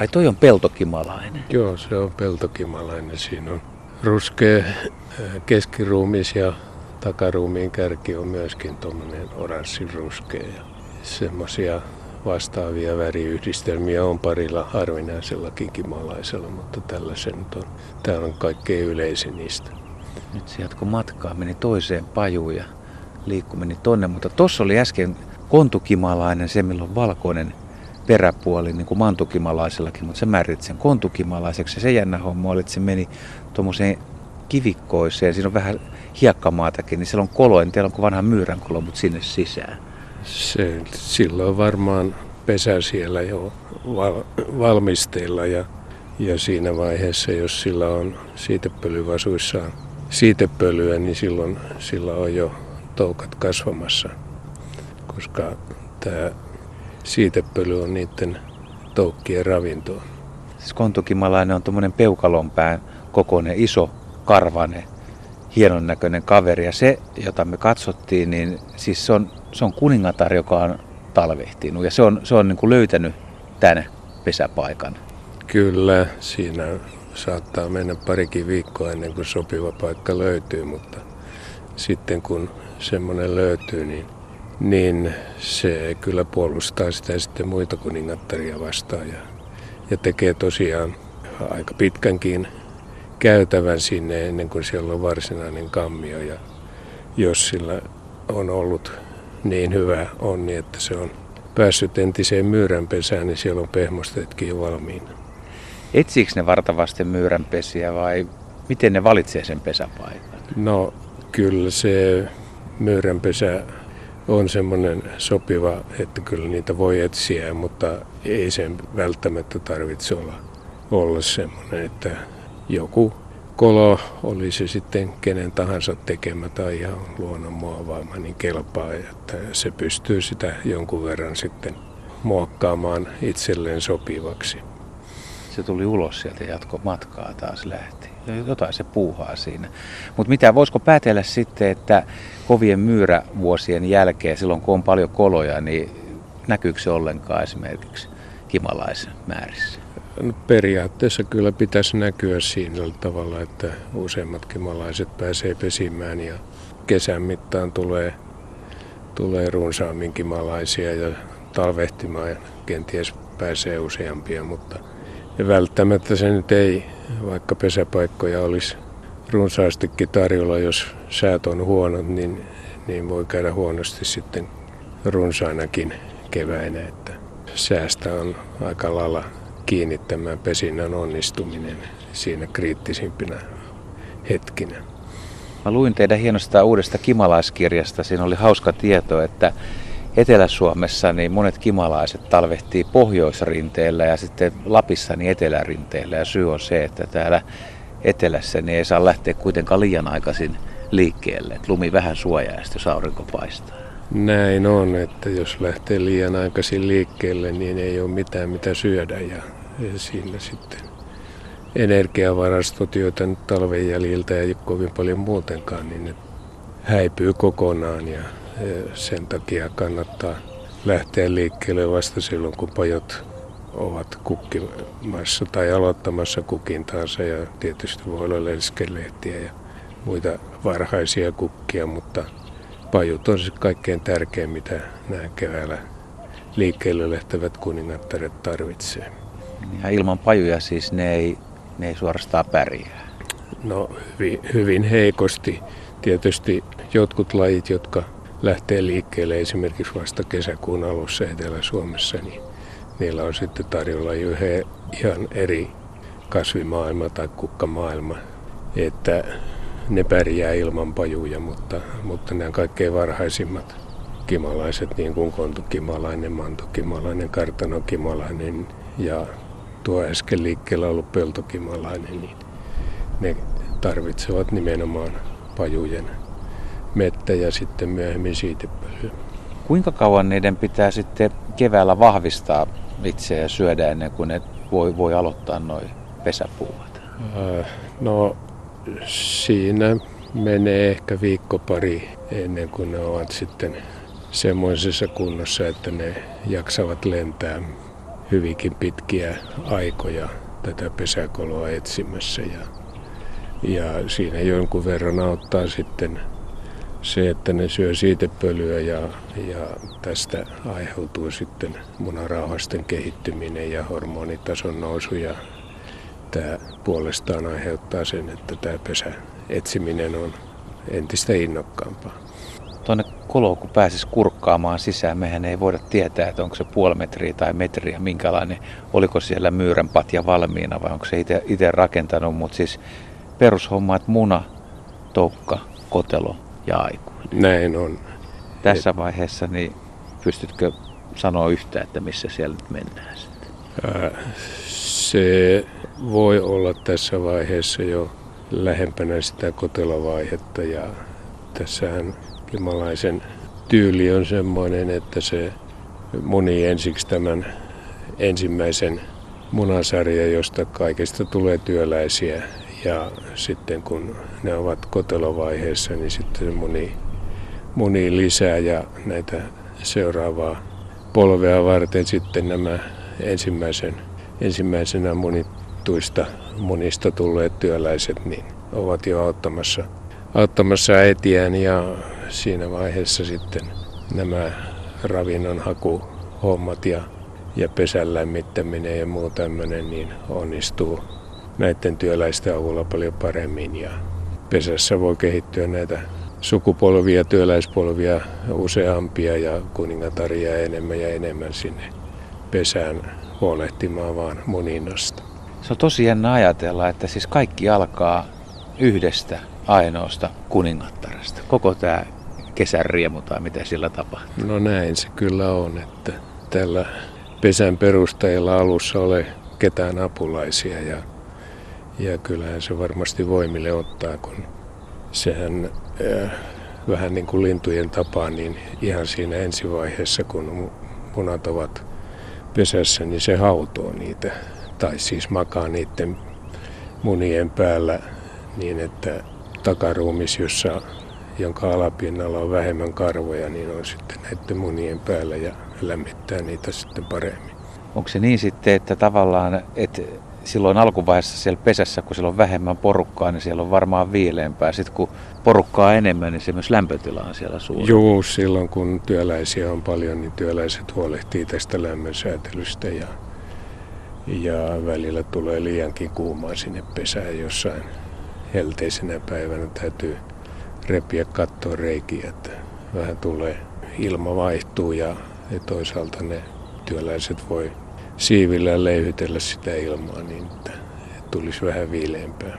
Ai toi on peltokimalainen. Joo, se on peltokimalainen. Siinä on ruskea keskiruumis ja takaruumiin kärki on myöskin tuommoinen ruskea. Ja semmoisia vastaavia väriyhdistelmiä on parilla harvinaisellakin kimalaisella, mutta tällaisen on, tämä on kaikkein yleisin niistä. Nyt se jatko matkaa, meni toiseen pajuun ja liikku meni tonne, mutta tuossa oli äsken kontukimalainen, se milloin valkoinen peräpuoli, niin kuin mantukimalaisellakin, mutta se määritit sen kontukimalaiseksi. Ja se jännä homma oli, että se meni tuommoiseen kivikkoiseen, siinä on vähän hiekkamaatakin, niin siellä on kolo, en tiedä onko vanha myyränkolo, mutta sinne sisään. Se, silloin varmaan pesä siellä jo val, valmisteilla ja, ja siinä vaiheessa, jos sillä on siitepölyvasuissaan siitepölyä, niin silloin sillä on jo toukat kasvamassa, koska tämä siitepöly on niiden toukkien ravintoa. Siis kontukimalainen on tuommoinen peukalonpään kokoinen iso karvane, hienon näköinen kaveri. Ja se, jota me katsottiin, niin siis se on, se on kuningatar, joka on talvehtinut. Ja se on, se on niin kuin löytänyt tämän pesäpaikan. Kyllä, siinä saattaa mennä parikin viikkoa ennen kuin sopiva paikka löytyy, mutta sitten kun semmoinen löytyy, niin, niin se kyllä puolustaa sitä sitten muita kuningattaria vastaan ja, ja tekee tosiaan aika pitkänkin käytävän sinne ennen kuin siellä on varsinainen kammio. Ja jos sillä on ollut niin hyvä onni, että se on päässyt entiseen myyränpesään, niin siellä on pehmostetkin jo valmiina. Etsiikö ne vartavasti myyränpesiä vai miten ne valitsee sen pesäpaikan? No kyllä se myyränpesä on semmoinen sopiva, että kyllä niitä voi etsiä, mutta ei sen välttämättä tarvitse olla, olla semmoinen, että joku kolo, oli se sitten kenen tahansa tekemä tai ihan luonnon muovaama, niin kelpaa, että se pystyy sitä jonkun verran sitten muokkaamaan itselleen sopivaksi. Se tuli ulos sieltä ja jatko matkaa taas lähti. Jotain se puuhaa siinä. Mutta mitä, voisiko päätellä sitten, että kovien myyrävuosien jälkeen, silloin kun on paljon koloja, niin näkyykö se ollenkaan esimerkiksi kimalaisen määrissä? No, periaatteessa kyllä pitäisi näkyä siinä tavalla, että useimmat kimalaiset pääsee pesimään ja kesän mittaan tulee, tulee runsaammin kimalaisia ja talvehtimaan ja kenties pääsee useampia, mutta ja välttämättä se nyt ei, vaikka pesäpaikkoja olisi runsaastikin tarjolla, jos säät on huonot, niin, niin voi käydä huonosti sitten runsainakin keväinä, että säästä on aika lailla kiinni tämän pesinnän onnistuminen siinä kriittisimpinä hetkinä. Mä luin teidän hienosta uudesta kimalaiskirjasta. Siinä oli hauska tieto, että Etelä-Suomessa niin monet kimalaiset talvehtii pohjoisrinteellä ja sitten Lapissa niin etelärinteellä. Ja syy on se, että täällä etelässä niin ei saa lähteä kuitenkaan liian aikaisin liikkeelle. Että lumi vähän suojaa, jos aurinko paistaa. Näin on, että jos lähtee liian aikaisin liikkeelle, niin ei ole mitään mitä syödä ja, siinä sitten energiavarastot, joita nyt talven jäljiltä ei ole kovin paljon muutenkaan, niin ne häipyy kokonaan ja sen takia kannattaa lähteä liikkeelle vasta silloin, kun pajot ovat kukkimassa tai aloittamassa kukintaansa ja tietysti voi olla lenskelehtiä ja muita varhaisia kukkia, mutta pajut on se kaikkein tärkein, mitä nämä keväällä liikkeelle lähtevät kuningattaret tarvitsee. Ja ilman pajuja siis ne ei, ne ei suorastaan pärjää? No hyvin, hyvin heikosti. Tietysti jotkut lajit, jotka lähtee liikkeelle esimerkiksi vasta kesäkuun alussa Etelä-Suomessa, niin niillä on sitten tarjolla jo ihan eri kasvimaailma tai kukkamaailma. Että ne pärjää ilman pajuja, mutta, mutta nämä kaikkein varhaisimmat kimalaiset, niin kuin kontukimalainen, mantukimalainen, kartanokimalainen ja tuo äsken liikkeellä ollut peltokimalainen, niin ne tarvitsevat nimenomaan pajujen mettä ja sitten myöhemmin siitepölyä. Kuinka kauan niiden pitää sitten keväällä vahvistaa itseä ja syödä ennen kuin ne voi, voi aloittaa noin pesäpuuhat? Äh, no siinä menee ehkä viikko pari ennen kuin ne ovat sitten semmoisessa kunnossa, että ne jaksavat lentää hyvinkin pitkiä aikoja tätä pesäkoloa etsimässä ja, ja siinä jonkun verran auttaa sitten se, että ne syö siitepölyä ja, ja tästä aiheutuu sitten munarauhasten kehittyminen ja hormonitason nousu ja tämä puolestaan aiheuttaa sen, että tämä pesä etsiminen on entistä innokkaampaa. Tuonne koloon, kun pääsisi kurkkaamaan sisään, mehän ei voida tietää, että onko se puoli metriä tai metriä, minkälainen, oliko siellä myyränpatja valmiina vai onko se itse rakentanut, mutta siis perushomma, että muna, toukka, kotelo ja aikuinen. Näin on. Tässä vaiheessa, niin pystytkö sanoa yhtä, että missä siellä nyt mennään sitten? Se voi olla tässä vaiheessa jo lähempänä sitä kotelovaihetta ja tässähän kimalaisen tyyli on semmoinen, että se muni ensiksi tämän ensimmäisen munasarja, josta kaikista tulee työläisiä ja sitten kun ne ovat kotelovaiheessa, niin sitten se muni, muni lisää ja näitä seuraavaa polvea varten sitten nämä ensimmäisen, ensimmäisenä munittuista munista tulleet työläiset niin ovat jo auttamassa, auttamassa äitiään ja siinä vaiheessa sitten nämä ravinnon hakuhommat ja, ja pesän lämmittäminen ja muu tämmöinen niin onnistuu näiden työläisten avulla paljon paremmin ja pesässä voi kehittyä näitä sukupolvia, työläispolvia useampia ja kuningataria enemmän ja enemmän sinne pesään huolehtimaan vaan muninnasta. Se on tosi jännä ajatella, että siis kaikki alkaa yhdestä ainoasta kuningattaresta. Koko tämä kesän riemu tai mitä sillä tapahtuu. No näin se kyllä on, että tällä pesän perustajilla alussa ole ketään apulaisia ja, ja kyllähän se varmasti voimille ottaa, kun sehän vähän niin kuin lintujen tapaan, niin ihan siinä ensivaiheessa, kun munat ovat pesässä, niin se hautoo niitä tai siis makaa niiden munien päällä niin, että takaruumis, jossa, jonka alapinnalla on vähemmän karvoja, niin on sitten näiden munien päällä ja lämmittää niitä sitten paremmin. Onko se niin sitten, että tavallaan, että silloin alkuvaiheessa siellä pesässä, kun siellä on vähemmän porukkaa, niin siellä on varmaan viileämpää. Sitten kun porukkaa enemmän, niin se myös lämpötila on siellä suuri. Joo, silloin kun työläisiä on paljon, niin työläiset huolehtii tästä lämmönsäätelystä ja ja välillä tulee liiankin kuumaa sinne pesään jossain helteisenä päivänä täytyy repiä kattoa reikiä, että vähän tulee ilma vaihtuu ja, ja toisaalta ne työläiset voi siivillä leyhytellä sitä ilmaa niin, että tulisi vähän viileämpää.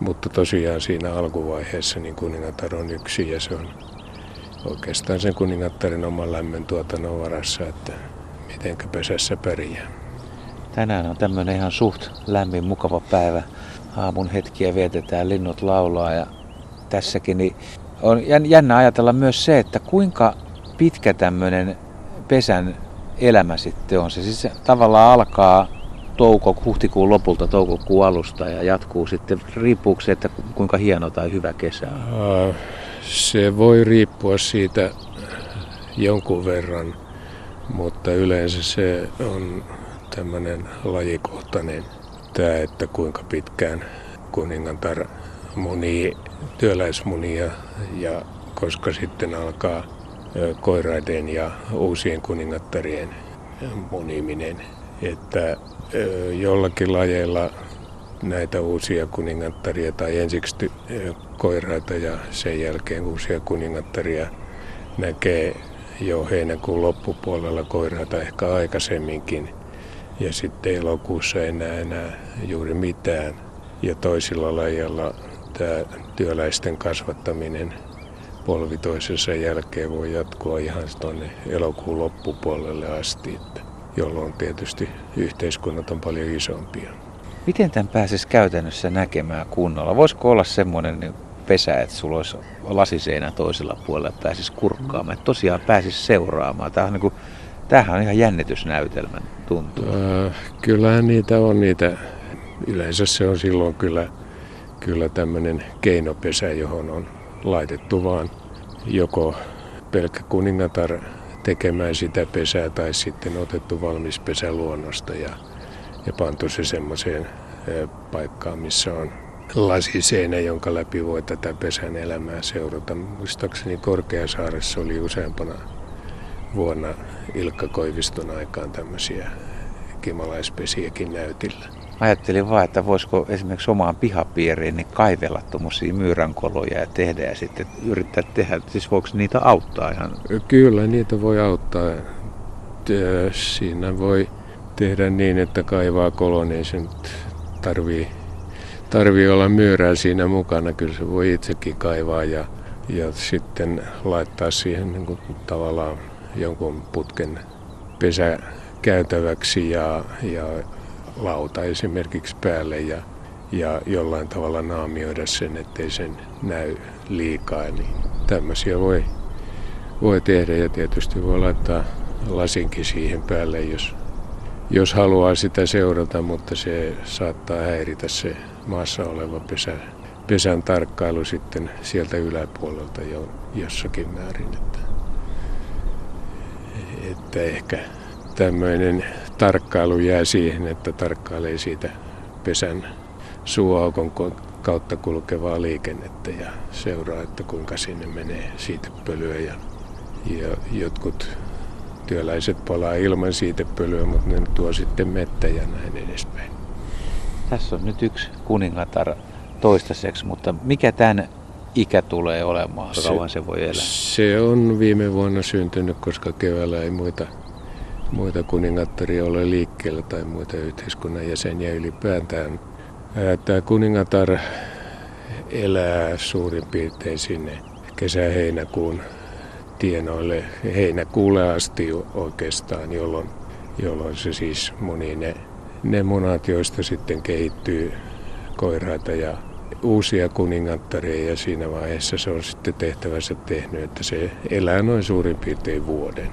Mutta tosiaan siinä alkuvaiheessa niin kuningatar on yksi ja se on oikeastaan sen kuningattaren oman lämmön tuotannon varassa, että mitenkä pesässä pärjää. Tänään on tämmöinen ihan suht lämmin, mukava päivä. Aamun hetkiä vietetään, linnut laulaa ja tässäkin niin on jännä ajatella myös se, että kuinka pitkä tämmöinen pesän elämä sitten on. Se siis tavallaan alkaa touko, huhtikuun lopulta toukokuun alusta ja jatkuu sitten, riippuu se, että kuinka hieno tai hyvä kesä on? Se voi riippua siitä jonkun verran, mutta yleensä se on tämmöinen lajikohtainen tämä, että kuinka pitkään kuningantar muni työläismunia ja koska sitten alkaa koiraiden ja uusien kuningattarien muniminen. Että jollakin lajeilla näitä uusia kuningattaria tai ensiksi koiraita ja sen jälkeen uusia kuningattaria näkee jo heinäkuun loppupuolella koiraita ehkä aikaisemminkin ja sitten elokuussa ei näe enää juuri mitään. Ja toisilla lajilla tämä työläisten kasvattaminen polvi toisensa jälkeen voi jatkua ihan tuonne elokuun loppupuolelle asti, että jolloin tietysti yhteiskunnat on paljon isompia. Miten tämän pääsisi käytännössä näkemään kunnolla? Voisiko olla semmoinen pesä, että sulla olisi lasiseinä toisella puolella, pääsisi kurkkaamaan, että tosiaan pääsisi seuraamaan. Tämä on niin kuin Tämähän on ihan jännitysnäytelmän tuntuu. Äh, kyllähän niitä on niitä. Yleensä se on silloin kyllä, kyllä tämmöinen keinopesä, johon on laitettu vaan joko pelkkä kuningatar tekemään sitä pesää tai sitten otettu valmis pesä luonnosta ja, ja pantu se semmoiseen paikkaan, missä on lasiseinä, jonka läpi voi tätä pesän elämää seurata. Muistaakseni Korkeasaaressa oli useampana vuonna Ilkka Koiviston aikaan tämmöisiä kimalaispesiäkin näytillä. Ajattelin vaan, että voisiko esimerkiksi omaan pihapiiriin niin kaivella tuommoisia myyränkoloja ja tehdä ja sitten yrittää tehdä. Siis voiko niitä auttaa ihan? Kyllä, niitä voi auttaa. Siinä voi tehdä niin, että kaivaa kolon, ei se nyt tarvii, tarvii olla myyrää siinä mukana. Kyllä se voi itsekin kaivaa ja, ja sitten laittaa siihen niin kuin tavallaan jonkun putken pesä käytäväksi ja, ja lauta esimerkiksi päälle ja, ja jollain tavalla naamioida sen, ettei sen näy liikaa. Niin tämmöisiä voi, voi tehdä ja tietysti voi laittaa lasinkin siihen päälle, jos, jos haluaa sitä seurata, mutta se saattaa häiritä se maassa oleva pesä, pesän tarkkailu sitten sieltä yläpuolelta jo jossakin määrin. Että, että ehkä tämmöinen tarkkailu jää siihen, että tarkkailee siitä pesän suoaukon kautta kulkevaa liikennettä ja seuraa, että kuinka sinne menee siitepölyä. Ja, ja jotkut työläiset palaa ilman siitepölyä, mutta ne tuo sitten mettä ja näin edespäin. Tässä on nyt yksi kuningatar toistaiseksi, mutta mikä tämän ikä tulee olemaan? Kauan se voi elää? Se on viime vuonna syntynyt, koska keväällä ei muita muita kuningattaria ole liikkeellä tai muita yhteiskunnan jäseniä ylipäätään. Tämä kuningatar elää suurin piirtein sinne kesä-heinäkuun tienoille, heinäkuulle asti oikeastaan, jolloin, jolloin se siis moni ne, ne munat, joista sitten kehittyy koiraita ja uusia kuningattareja ja siinä vaiheessa se on sitten tehtävänsä tehnyt, että se elää noin suurin piirtein vuoden.